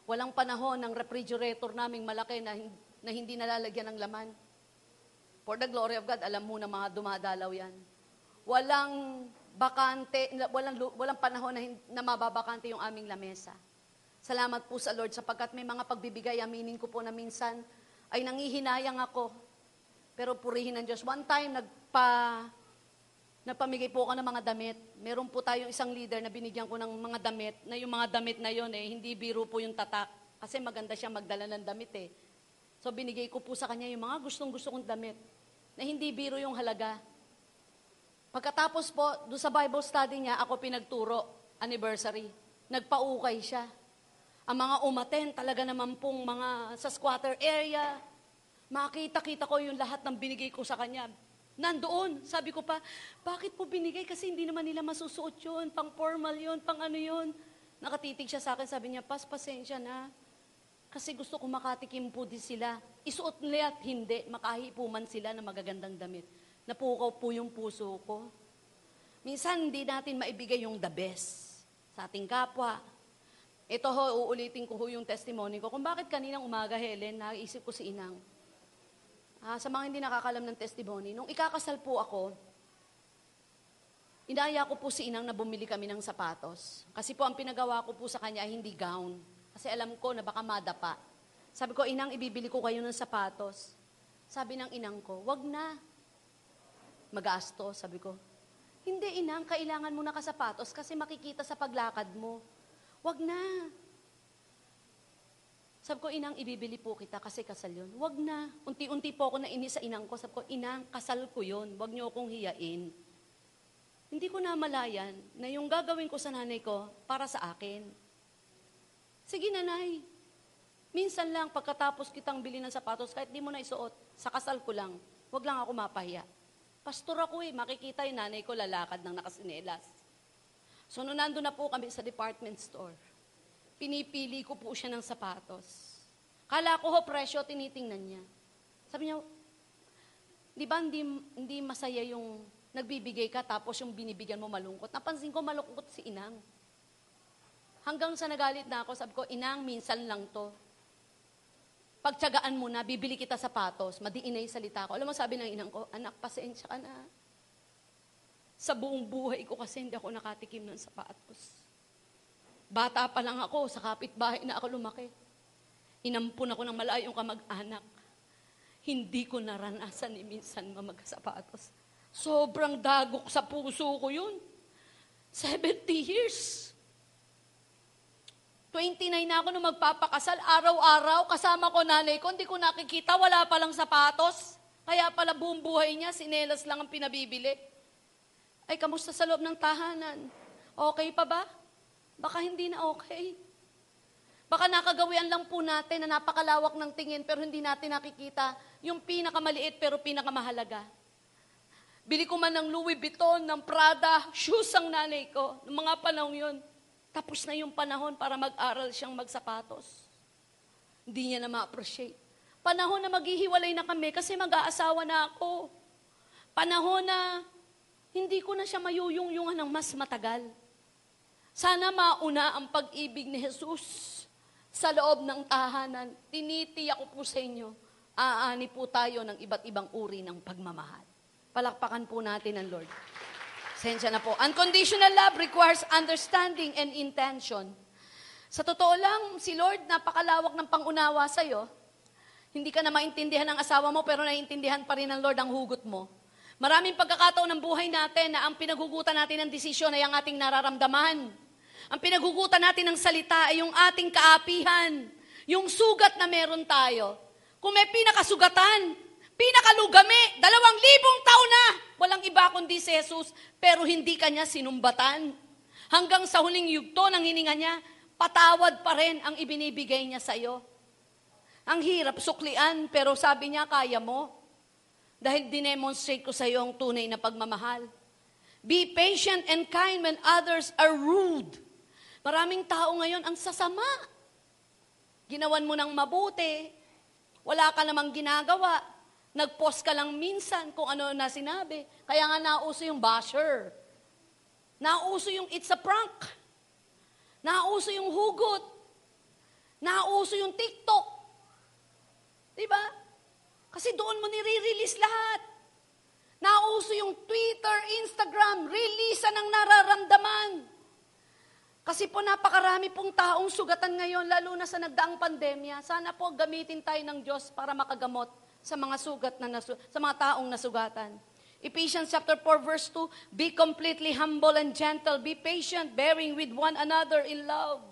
walang panahon ng refrigerator naming malaki na, na hindi nalalagyan ng laman. For the glory of God, alam mo na mga dumadalaw yan. Walang bakante, walang, walang panahon na, na mababakante yung aming lamesa. Salamat po sa Lord sapagkat may mga pagbibigay, aminin ko po na minsan ay nangihinayang ako. Pero purihin ng Diyos. One time, nagpa, nagpamigay po ako ng mga damit. Meron po tayong isang leader na binigyan ko ng mga damit, na yung mga damit na yon eh, hindi biro po yung tatak. Kasi maganda siya magdala ng damit eh. So binigay ko po sa kanya yung mga gustong gusto kong damit, na hindi biro yung halaga. Pagkatapos po, doon sa Bible study niya, ako pinagturo, anniversary. Nagpaukay siya. Ang mga umaten, talaga naman pong mga sa squatter area, makita-kita ko yung lahat ng binigay ko sa kanya. Nandoon, sabi ko pa, bakit po binigay? Kasi hindi naman nila masusuot yun, pang formal yun, pang ano yun. Nakatitig siya sa akin, sabi niya, pas, pasensya na. Kasi gusto ko makatikim po din sila. Isuot nila at hindi, makahipo man sila ng magagandang damit. Napukaw po yung puso ko. Minsan hindi natin maibigay yung the best sa ating kapwa. Ito ho, uulitin ko ho yung testimony ko. Kung bakit kaninang umaga, Helen, naisip ko si Inang. Ah, sa mga hindi nakakalam ng testimony, nung ikakasal po ako, inaya ko po si Inang na bumili kami ng sapatos. Kasi po ang pinagawa ko po sa kanya ay hindi gown. Kasi alam ko na baka madapa. Sabi ko, Inang, ibibili ko kayo ng sapatos. Sabi ng inang ko, wag na. Magasto, sabi ko. Hindi, inang, kailangan mo na kasapatos kasi makikita sa paglakad mo. Wag na. Sabi ko, inang, ibibili po kita kasi kasal yun. Wag na. Unti-unti po ako nainis sa inang ko. Sabi ko, inang, kasal ko yun. Wag niyo akong hiyain. Hindi ko namalayan na yung gagawin ko sa nanay ko para sa akin. Sige, nanay. Minsan lang, pagkatapos kitang bili ng sapatos, kahit di mo na isuot, sa kasal ko lang, wag lang ako mapahiya. Pastor ako eh, makikita yung nanay ko lalakad ng nakasinelas. So, nung nandun na po kami sa department store, pinipili ko po siya ng sapatos. Kala ko ho, presyo, tinitingnan niya. Sabi niya, di ba hindi, hindi masaya yung nagbibigay ka tapos yung binibigyan mo malungkot? Napansin ko malungkot si Inang. Hanggang sa nagalit na ako, sabi ko, Inang, minsan lang to. Pagtsagaan mo na, bibili kita sapatos, madiinay salita ko. Alam mo, sabi ng inang ko, anak, pasensya ka na. Sa buong buhay ko kasi hindi ako nakatikim ng sapatos. Bata pa lang ako, sa kapitbahay na ako lumaki. Inampun ako ng malayong kamag-anak. Hindi ko naranasan ni minsan mamagsapatos. Sobrang dagok sa puso ko yun. 70 years. 29 na ako nung magpapakasal, araw-araw, kasama ko nanay ko, hindi ko nakikita, wala palang sapatos. Kaya pala buong buhay niya, sinelas lang ang pinabibili. Ay, kamusta sa loob ng tahanan? Okay pa ba? Baka hindi na okay. Baka nakagawian lang po natin na napakalawak ng tingin pero hindi natin nakikita yung pinakamaliit pero pinakamahalaga. Bili ko man ng Louis Vuitton, ng Prada, shoes ang nanay ko. Noong mga panahon yun, tapos na yung panahon para mag-aral siyang magsapatos. Hindi niya na ma-appreciate. Panahon na maghihiwalay na kami kasi mag-aasawa na ako. Panahon na hindi ko na siya mayuyungyungan ng mas matagal. Sana mauna ang pag-ibig ni Jesus sa loob ng tahanan. Tinitiyak ko po sa inyo, aani po tayo ng iba't ibang uri ng pagmamahal. Palakpakan po natin ang Lord. Sensya na po. Unconditional love requires understanding and intention. Sa totoo lang, si Lord napakalawak ng pangunawa sa'yo. Hindi ka na maintindihan ng asawa mo, pero naiintindihan pa rin ng Lord ang hugot mo. Maraming pagkakataon ng buhay natin na ang pinaghugutan natin ng desisyon ay ang ating nararamdaman. Ang pinaghugutan natin ng salita ay yung ating kaapihan, yung sugat na meron tayo. Kung may pinakasugatan, pinakalugami, dalawang libong taon na, walang iba kundi si Jesus, pero hindi kanya sinumbatan. Hanggang sa huling yugto ng hininga niya, patawad pa rin ang ibinibigay niya sa iyo. Ang hirap suklian, pero sabi niya, kaya mo. Dahil dinemonstrate ko sa iyo ang tunay na pagmamahal. Be patient and kind when others are rude. Maraming tao ngayon ang sasama. Ginawan mo ng mabuti, wala ka namang ginagawa. Nag-post ka lang minsan kung ano na sinabi. Kaya nga nauso yung basher. Nauso yung it's a prank. Nauso yung hugot. Nauso yung TikTok. Diba? Kasi doon mo nire-release lahat. Nauso yung Twitter, Instagram, release ng nararamdaman. Kasi po napakarami pong taong sugatan ngayon, lalo na sa nagdaang pandemya. Sana po gamitin tayo ng Diyos para makagamot sa mga sugat na nasu- sa mga taong nasugatan. Ephesians chapter 4 verse 2, Be completely humble and gentle, be patient, bearing with one another in love.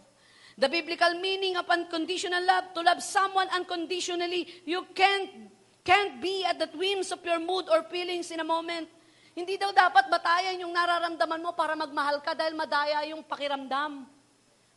The biblical meaning of unconditional love, to love someone unconditionally, you can't, can't be at the whims of your mood or feelings in a moment. Hindi daw dapat batayan yung nararamdaman mo para magmahal ka dahil madaya yung pakiramdam.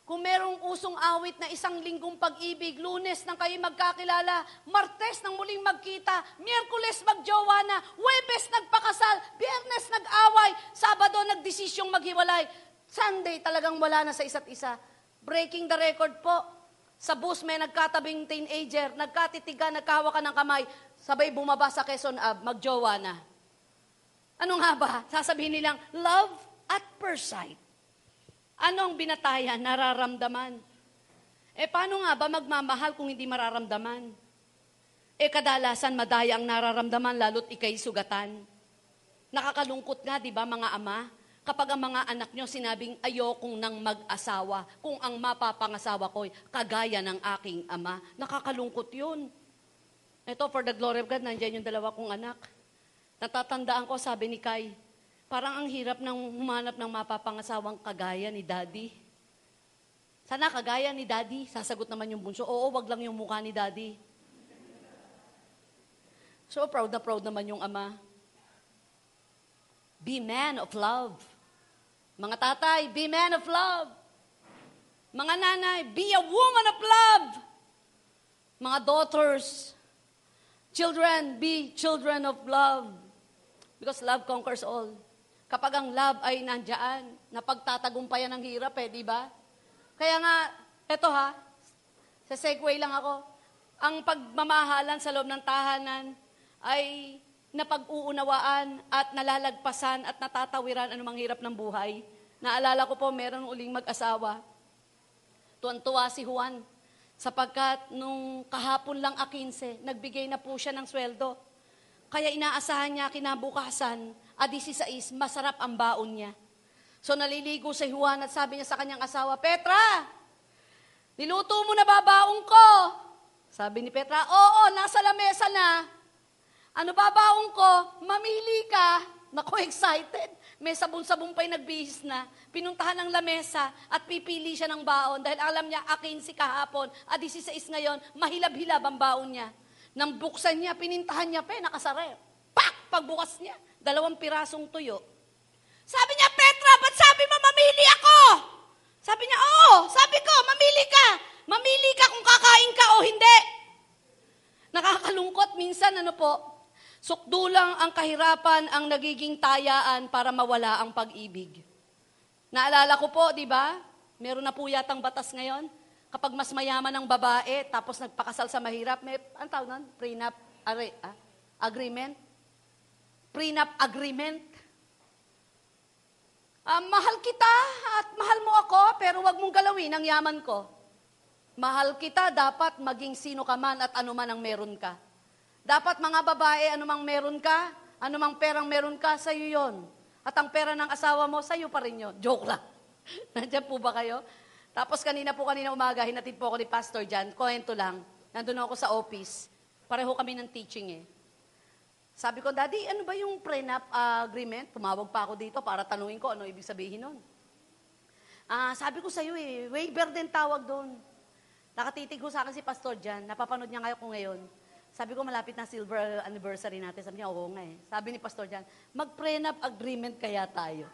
Kung merong usong awit na isang linggong pag-ibig, lunes nang kayo magkakilala, martes nang muling magkita, miyerkules magjowa na, webes nagpakasal, biyernes nag-away, sabado nagdesisyong maghiwalay, Sunday talagang wala na sa isa't isa. Breaking the record po. Sa bus may nagkatabing teenager, nagkatitigan, nagkahawakan ng kamay, sabay bumaba sa Quezon Ave, magjowa na. Ano nga ba? Sasabihin nilang, love at first sight. Anong binatayan? Nararamdaman. Eh, paano nga ba magmamahal kung hindi mararamdaman? Eh, kadalasan madaya ang nararamdaman, lalo't ikay sugatan. Nakakalungkot nga, di ba, mga ama? Kapag ang mga anak nyo sinabing ayokong nang mag-asawa, kung ang mapapangasawa ko'y kagaya ng aking ama, nakakalungkot yun. Ito, for the glory of God, nandyan yung dalawa kong anak. Natatandaan ko, sabi ni Kai, parang ang hirap ng humanap ng mapapangasawang kagaya ni Daddy. Sana kagaya ni Daddy, sasagot naman yung bunso, oo, wag lang yung mukha ni Daddy. So proud na proud naman yung ama. Be man of love. Mga tatay, be man of love. Mga nanay, be a woman of love. Mga daughters, children, be children of love. Because love conquers all. Kapag ang love ay nandyan, napagtatagumpayan ng hirap eh, di ba? Kaya nga, eto ha, sa segue lang ako, ang pagmamahalan sa loob ng tahanan ay napag-uunawaan at nalalagpasan at natatawiran anumang hirap ng buhay. Naalala ko po, meron uling mag-asawa. Tuwan-tuwa si Juan sapagkat nung kahapon lang a 15, nagbigay na po siya ng sweldo. Kaya inaasahan niya kinabukasan, a 16, masarap ang baon niya. So naliligo si Juan at sabi niya sa kanyang asawa, Petra, niluto mo na ba baon ko? Sabi ni Petra, oo, nasa lamesa na. Ano ba baon ko? Mamili ka. Nako, excited. May sabon-sabon pa'y nagbihis na. Pinuntahan ng lamesa at pipili siya ng baon dahil alam niya, akin si kahapon, at 16 ngayon, mahilab-hilab ang baon niya. Nang buksan niya, pinintahan niya pa, nakasara. Pak! Pagbukas niya, dalawang pirasong tuyo. Sabi niya, Petra, ba't sabi mo mamili ako? Sabi niya, oo, sabi ko, mamili ka. Mamili ka kung kakain ka o hindi. Nakakalungkot minsan, ano po, sukdulang ang kahirapan ang nagiging tayaan para mawala ang pag-ibig. Naalala ko po, di ba? Meron na po yatang batas ngayon. Kapag mas mayaman ang babae, tapos nagpakasal sa mahirap, may, ang tawag nun? Prenup are, ah, agreement? Prenup agreement? Ah, mahal kita at mahal mo ako, pero wag mong galawin ang yaman ko. Mahal kita, dapat maging sino ka man at ano man ang meron ka. Dapat mga babae, ano mang meron ka, ano mang perang meron ka, sa'yo yon. At ang pera ng asawa mo, sa'yo pa rin yun. Joke lang. Nandiyan po ba kayo? Tapos kanina po, kanina umaga, hinatid po ako ni Pastor Jan, kwento lang. Nandun ako sa office. Pareho kami ng teaching eh. Sabi ko, Daddy, ano ba yung prenup uh, agreement? Tumawag pa ako dito para tanungin ko ano ibig sabihin nun. Ah, sabi ko sa iyo eh, waiver din tawag doon. Nakatitig ko sa akin si Pastor Jan, napapanood niya ngayon ko ngayon. Sabi ko, malapit na silver anniversary natin. Sabi niya, oo nga eh. Sabi ni Pastor Jan, mag-prenup agreement kaya tayo.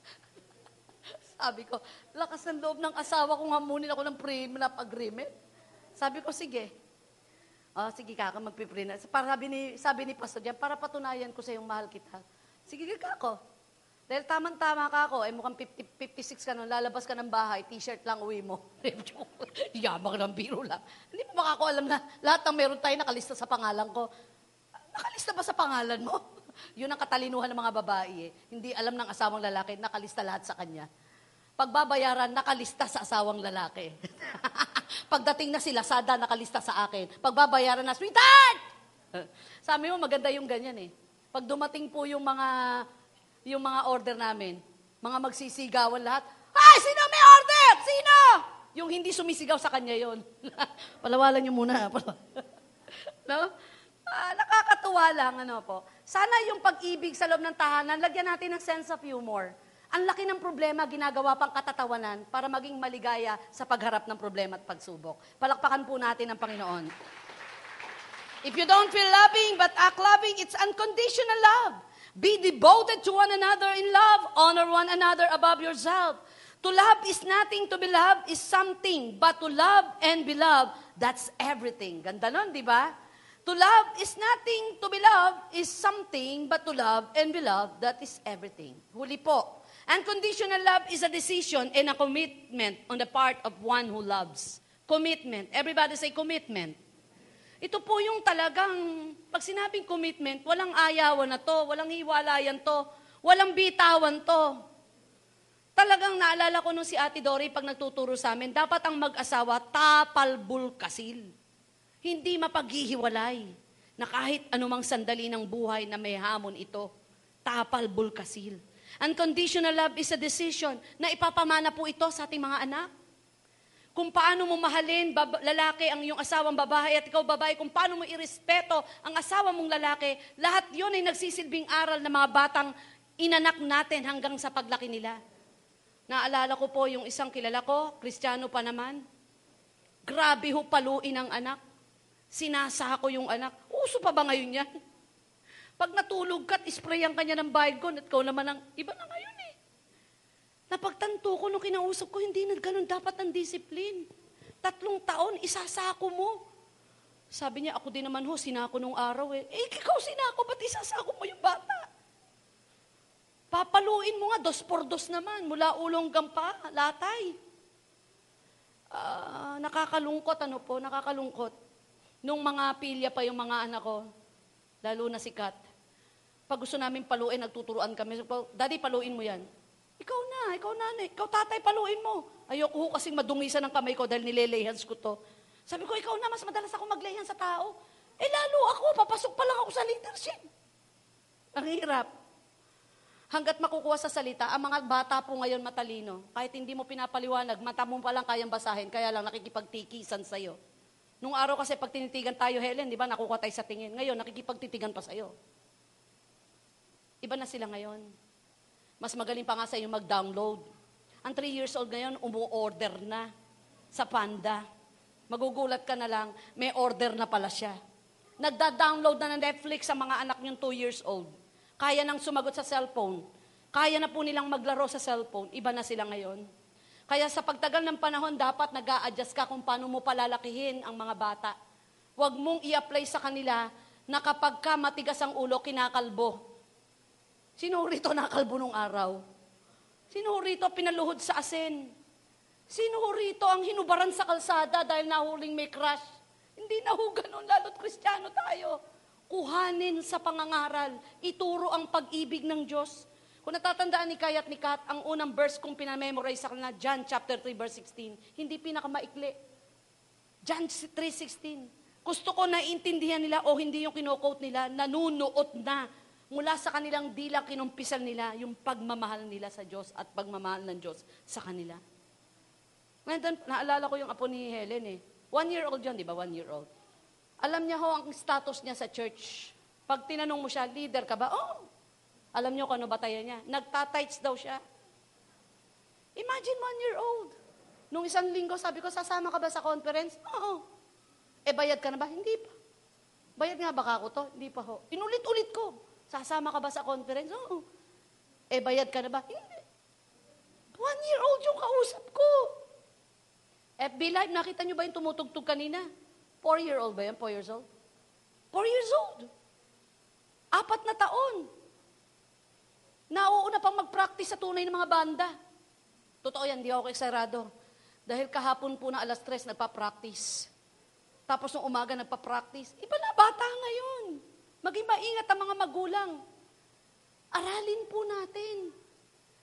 Sabi ko, lakas ng loob ng asawa ko hamunin ako ng prenup agreement. Sabi ko, sige. Oh, sige kaka, magpiprenup. Para sabi ni, sabi ni Pastor Jan, para patunayan ko sa iyong mahal kita. Sige kako. Dahil tamang-tama ka ako, eh mukhang 50, 56 ka nun, lalabas ka ng bahay, t-shirt lang uwi mo. Yabang ng biro lang. Hindi mo baka ako alam na lahat ng meron tayo nakalista sa pangalan ko. Nakalista ba sa pangalan mo? Yun ang katalinuhan ng mga babae eh. Hindi alam ng asawang lalaki, nakalista lahat sa kanya. Pagbabayaran, nakalista sa asawang lalaki. Pagdating na sila, sada nakalista sa akin. Pagbabayaran na, sweetheart! Sa amin mo, maganda yung ganyan eh. Pag dumating po yung mga yung mga order namin, mga magsisigawan lahat, Ay, sino may order? Sino? Yung hindi sumisigaw sa kanya yon. Palawalan niyo muna. no? Ah, nakakatuwa lang, ano po. Sana yung pag-ibig sa loob ng tahanan, lagyan natin ng sense of humor. Ang laki ng problema, ginagawa pang katatawanan para maging maligaya sa pagharap ng problema at pagsubok. Palakpakan po natin ang Panginoon. If you don't feel loving but act loving, it's unconditional love. Be devoted to one another in love. Honor one another above yourself. To love is nothing, to be loved is something. But to love and be loved, that's everything. Ganda nun, di ba? To love is nothing, to be loved is something, but to love and be loved, that is everything. Huli po. Unconditional love is a decision and a commitment on the part of one who loves. Commitment. Everybody say commitment. Ito po yung talagang, pag sinabing commitment, walang ayawan na to, walang hiwalayan to, walang bitawan to. Talagang naalala ko nung si Ate Dory pag nagtuturo sa amin, dapat ang mag-asawa tapalbul kasil. Hindi mapaghihiwalay na kahit anumang sandali ng buhay na may hamon ito, tapalbul kasil. Unconditional love is a decision na ipapamana po ito sa ating mga anak kung paano mo mahalin bab- lalaki ang iyong asawang babae at ikaw babae, kung paano mo irespeto ang asawa mong lalaki, lahat yon ay nagsisilbing aral ng mga batang inanak natin hanggang sa paglaki nila. Naalala ko po yung isang kilala ko, kristyano pa naman. Grabe ho paluin ang anak. Sinasako yung anak. Uso pa ba ngayon yan? Pag natulog ka at isprayan ka niya ng Baygon at ikaw naman ang, iba na ngayon eh. Napagtanto ko nung kinausap ko, hindi na ganun dapat ang discipline. Tatlong taon, isasako mo. Sabi niya, ako din naman ho, sinako nung araw eh. Eh, ikaw sinako, ba't isasako mo yung bata? Papaluin mo nga, dos por dos naman, mula ulong gampa, latay. Uh, nakakalungkot, ano po, nakakalungkot. Nung mga pilya pa yung mga anak ko, lalo na si Kat, pag gusto namin paluin, nagtuturuan kami, Daddy, paluin mo yan. Ikaw na, ikaw nanay, ikaw tatay, paluin mo. Ayoko kasing madungisan ng kamay ko dahil nilelehans ko to. Sabi ko, ikaw na, mas madalas ako maglehan sa tao. Eh lalo ako, papasok pa lang ako sa leadership. Ang hirap. Hanggat makukuha sa salita, ang mga bata po ngayon matalino. Kahit hindi mo pinapaliwanag, mata mo pa lang kayang basahin, kaya lang nakikipagtikisan sa'yo. Nung araw kasi pag tinitigan tayo, Helen, di ba, nakukuha tayo sa tingin. Ngayon, nakikipagtitigan pa sa'yo. Iba na sila ngayon. Mas magaling pa nga sa iyo mag-download. Ang 3 years old ngayon, umu-order na sa Panda. Magugulat ka na lang, may order na pala siya. Nagda-download na ng Netflix sa mga anak niyong 2 years old. Kaya nang sumagot sa cellphone. Kaya na po nilang maglaro sa cellphone. Iba na sila ngayon. Kaya sa pagtagal ng panahon, dapat nag adjust ka kung paano mo palalakihin ang mga bata. Huwag mong i-apply sa kanila na kapag ka matigas ang ulo, kinakalbo. Sino rito nakalbo nung araw? Sino rito pinaluhod sa asin? Sino rito ang hinubaran sa kalsada dahil nahuling may crush? Hindi na ho ganun, lalo't kristyano tayo. Kuhanin sa pangangaral, ituro ang pag-ibig ng Diyos. Kung natatandaan ni Kay at ni Kat, ang unang verse kong pinamemorize sa kanila, John chapter 3 verse 16, hindi pinakamaikli. John 3.16. Gusto ko naiintindihan nila o hindi yung kinokote nila, nanunuot na mula sa kanilang dilang kinumpisan nila yung pagmamahal nila sa Diyos at pagmamahal ng Diyos sa kanila. Ngayon, naalala ko yung apo ni Helen eh. One year old yun, di ba? One year old. Alam niya ho ang status niya sa church. Pag tinanong mo siya, leader ka ba? Oh, alam niyo kung ano batayan niya? Nagtatights daw siya. Imagine one year old. Nung isang linggo, sabi ko, sasama ka ba sa conference? Oo. Eh, bayad ka na ba? Hindi pa. Bayad nga ba ako to? Hindi pa ho. Inulit-ulit ko. Sasama ka ba sa conference? Oo. Eh, bayad ka na ba? Hindi. One year old yung kausap ko. FB Live, nakita niyo ba yung tumutugtog kanina? Four year old ba yan? Four years old? Four years old. Apat na taon. Nauuna pang mag-practice sa tunay ng mga banda. Totoo yan, di ako eksarado. Dahil kahapon po na alas tres, nagpa-practice. Tapos nung umaga, nagpa-practice. Iba na bata ngayon. Maging maingat ang mga magulang. Aralin po natin.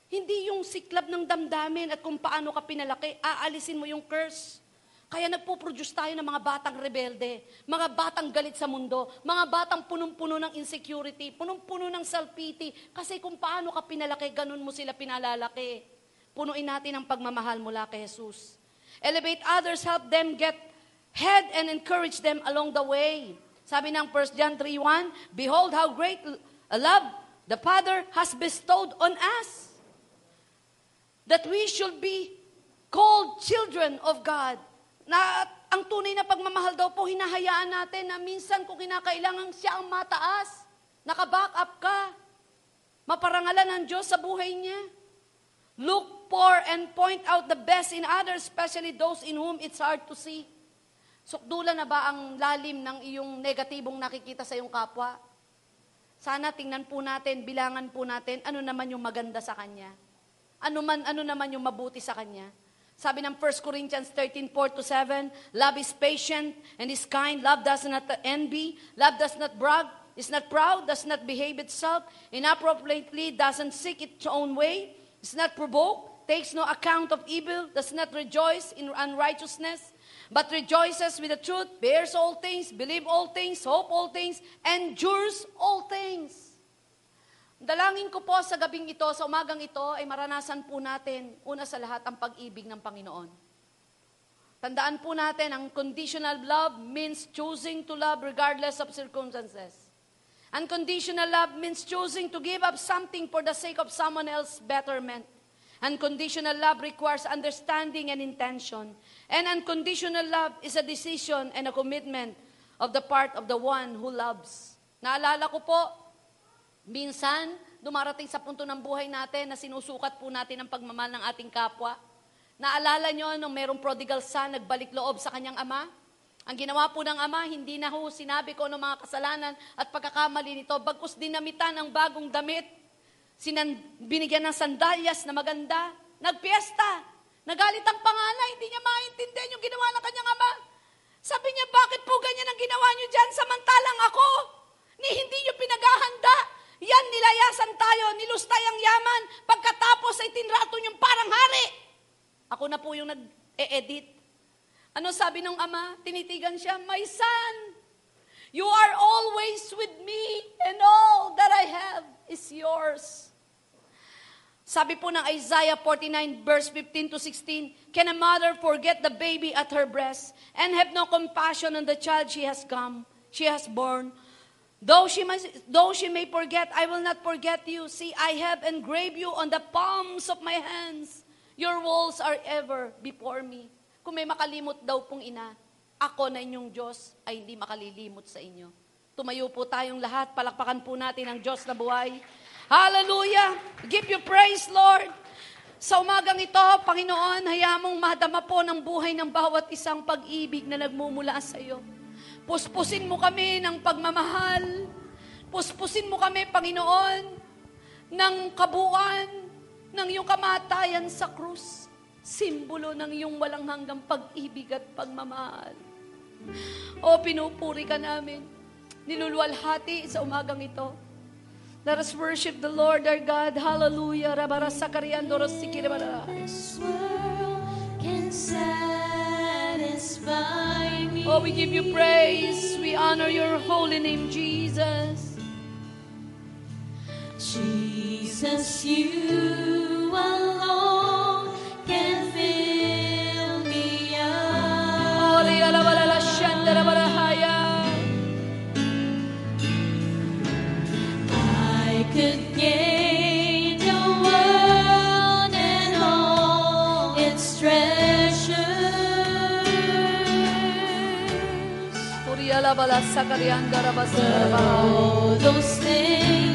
Hindi yung siklab ng damdamin at kung paano ka pinalaki, aalisin mo yung curse. Kaya nagpo-produce tayo ng mga batang rebelde, mga batang galit sa mundo, mga batang punong-puno ng insecurity, punong-puno ng self-pity. Kasi kung paano ka pinalaki, ganun mo sila pinalalaki. Punuin natin ang pagmamahal mula kay Jesus. Elevate others, help them get head and encourage them along the way. Sabi ng 1 John 3.1, Behold how great a love the Father has bestowed on us, that we should be called children of God. Na ang tunay na pagmamahal daw po, hinahayaan natin na minsan kung kinakailangan siya ang mataas, nakaback up ka, maparangalan ng Diyos sa buhay niya. Look for and point out the best in others, especially those in whom it's hard to see. Sukdula na ba ang lalim ng iyong negatibong nakikita sa iyong kapwa? Sana tingnan po natin, bilangan po natin, ano naman yung maganda sa Kanya. Ano, man, ano naman yung mabuti sa Kanya. Sabi ng 1 Corinthians 13, 4 to 7, Love is patient and is kind. Love does not envy. Love does not brag, is not proud, does not behave itself inappropriately, doesn't seek its own way, is not provoked, takes no account of evil, does not rejoice in unrighteousness, but rejoices with the truth, bears all things, believe all things, hope all things, endures all things. Dalangin ko po sa gabing ito, sa umagang ito, ay maranasan po natin, una sa lahat, ang pag-ibig ng Panginoon. Tandaan po natin, ang conditional love means choosing to love regardless of circumstances. Unconditional love means choosing to give up something for the sake of someone else's betterment. Unconditional love requires understanding and intention. And unconditional love is a decision and a commitment of the part of the one who loves. Naalala ko po, minsan, dumarating sa punto ng buhay natin na sinusukat po natin ang pagmamahal ng ating kapwa. Naalala nyo nung merong prodigal son, nagbalik loob sa kanyang ama? Ang ginawa po ng ama, hindi na ho sinabi ko ng mga kasalanan at pagkakamali nito, bagkus dinamitan ng bagong damit, sinan, binigyan ng sandalyas na maganda, nagpiesta, nagalit ang panganay, hindi niya maintindihan yung ginawa ng kanyang ama. Sabi niya, bakit po ganyan ang ginawa niyo dyan samantalang ako? Ni hindi niyo pinaghahanda. Yan, nilayasan tayo, nilustay ang yaman, pagkatapos ay tinrato niyong parang hari. Ako na po yung nag-e-edit. Ano sabi ng ama? Tinitigan siya, My son, you are always with me and all that I have is yours. Sabi po ng Isaiah 49 verse 15 to 16, Can a mother forget the baby at her breast and have no compassion on the child she has come, she has born? Though she, may, though she may forget, I will not forget you. See, I have engraved you on the palms of my hands. Your walls are ever before me. Kung may makalimot daw pong ina, ako na inyong Diyos ay hindi makalilimot sa inyo. Tumayo po tayong lahat, palakpakan po natin ang Diyos na buhay. Hallelujah! Give you praise, Lord. Sa umagang ito, Panginoon, hayaan mong madama po ng buhay ng bawat isang pag-ibig na nagmumula sa iyo. Puspusin mo kami ng pagmamahal. Puspusin mo kami, Panginoon, ng kabuuan ng iyong kamatayan sa krus. Simbolo ng iyong walang hanggang pag-ibig at pagmamahal. O pinupuri ka namin. Niluluwalhati sa umagang ito. Let us worship the Lord our God. Hallelujah. Rabara sakariando rosikirabara. This world can satisfy me. Oh, we give you praise. We honor your holy name, Jesus. Jesus, you alone Ori alabala sakarianda rabasaraba. All those things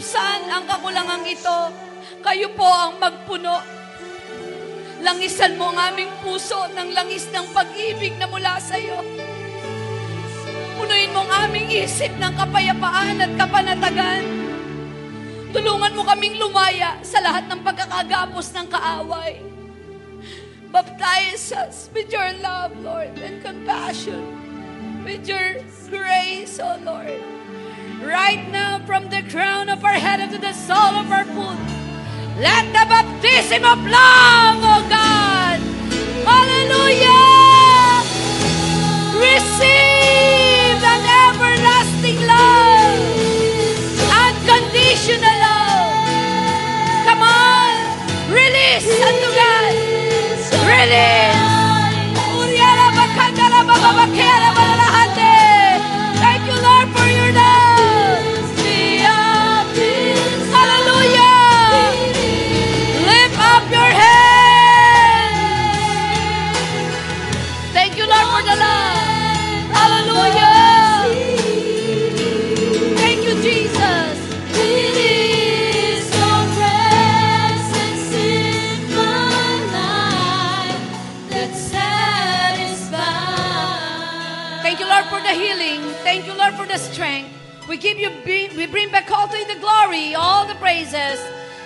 para ibsan ang kakulangang ito, kayo po ang magpuno. Langisan mo ang aming puso ng langis ng pag-ibig na mula sa iyo. Punuin mo ang aming isip ng kapayapaan at kapanatagan. Tulungan mo kaming lumaya sa lahat ng pagkakagapos ng kaaway. Baptize us with your love, Lord, and compassion, with your grace, O Lord. Right now, from the crown of our head to the sole of our foot, let the baptism of love, O God, hallelujah, receive an everlasting love, unconditional love. Come on, release unto God. Release! Strength. We give you, we bring back all to the glory, all the praises.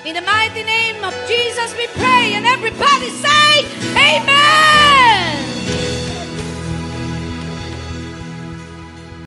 In the mighty name of Jesus, we pray, and everybody say, Amen.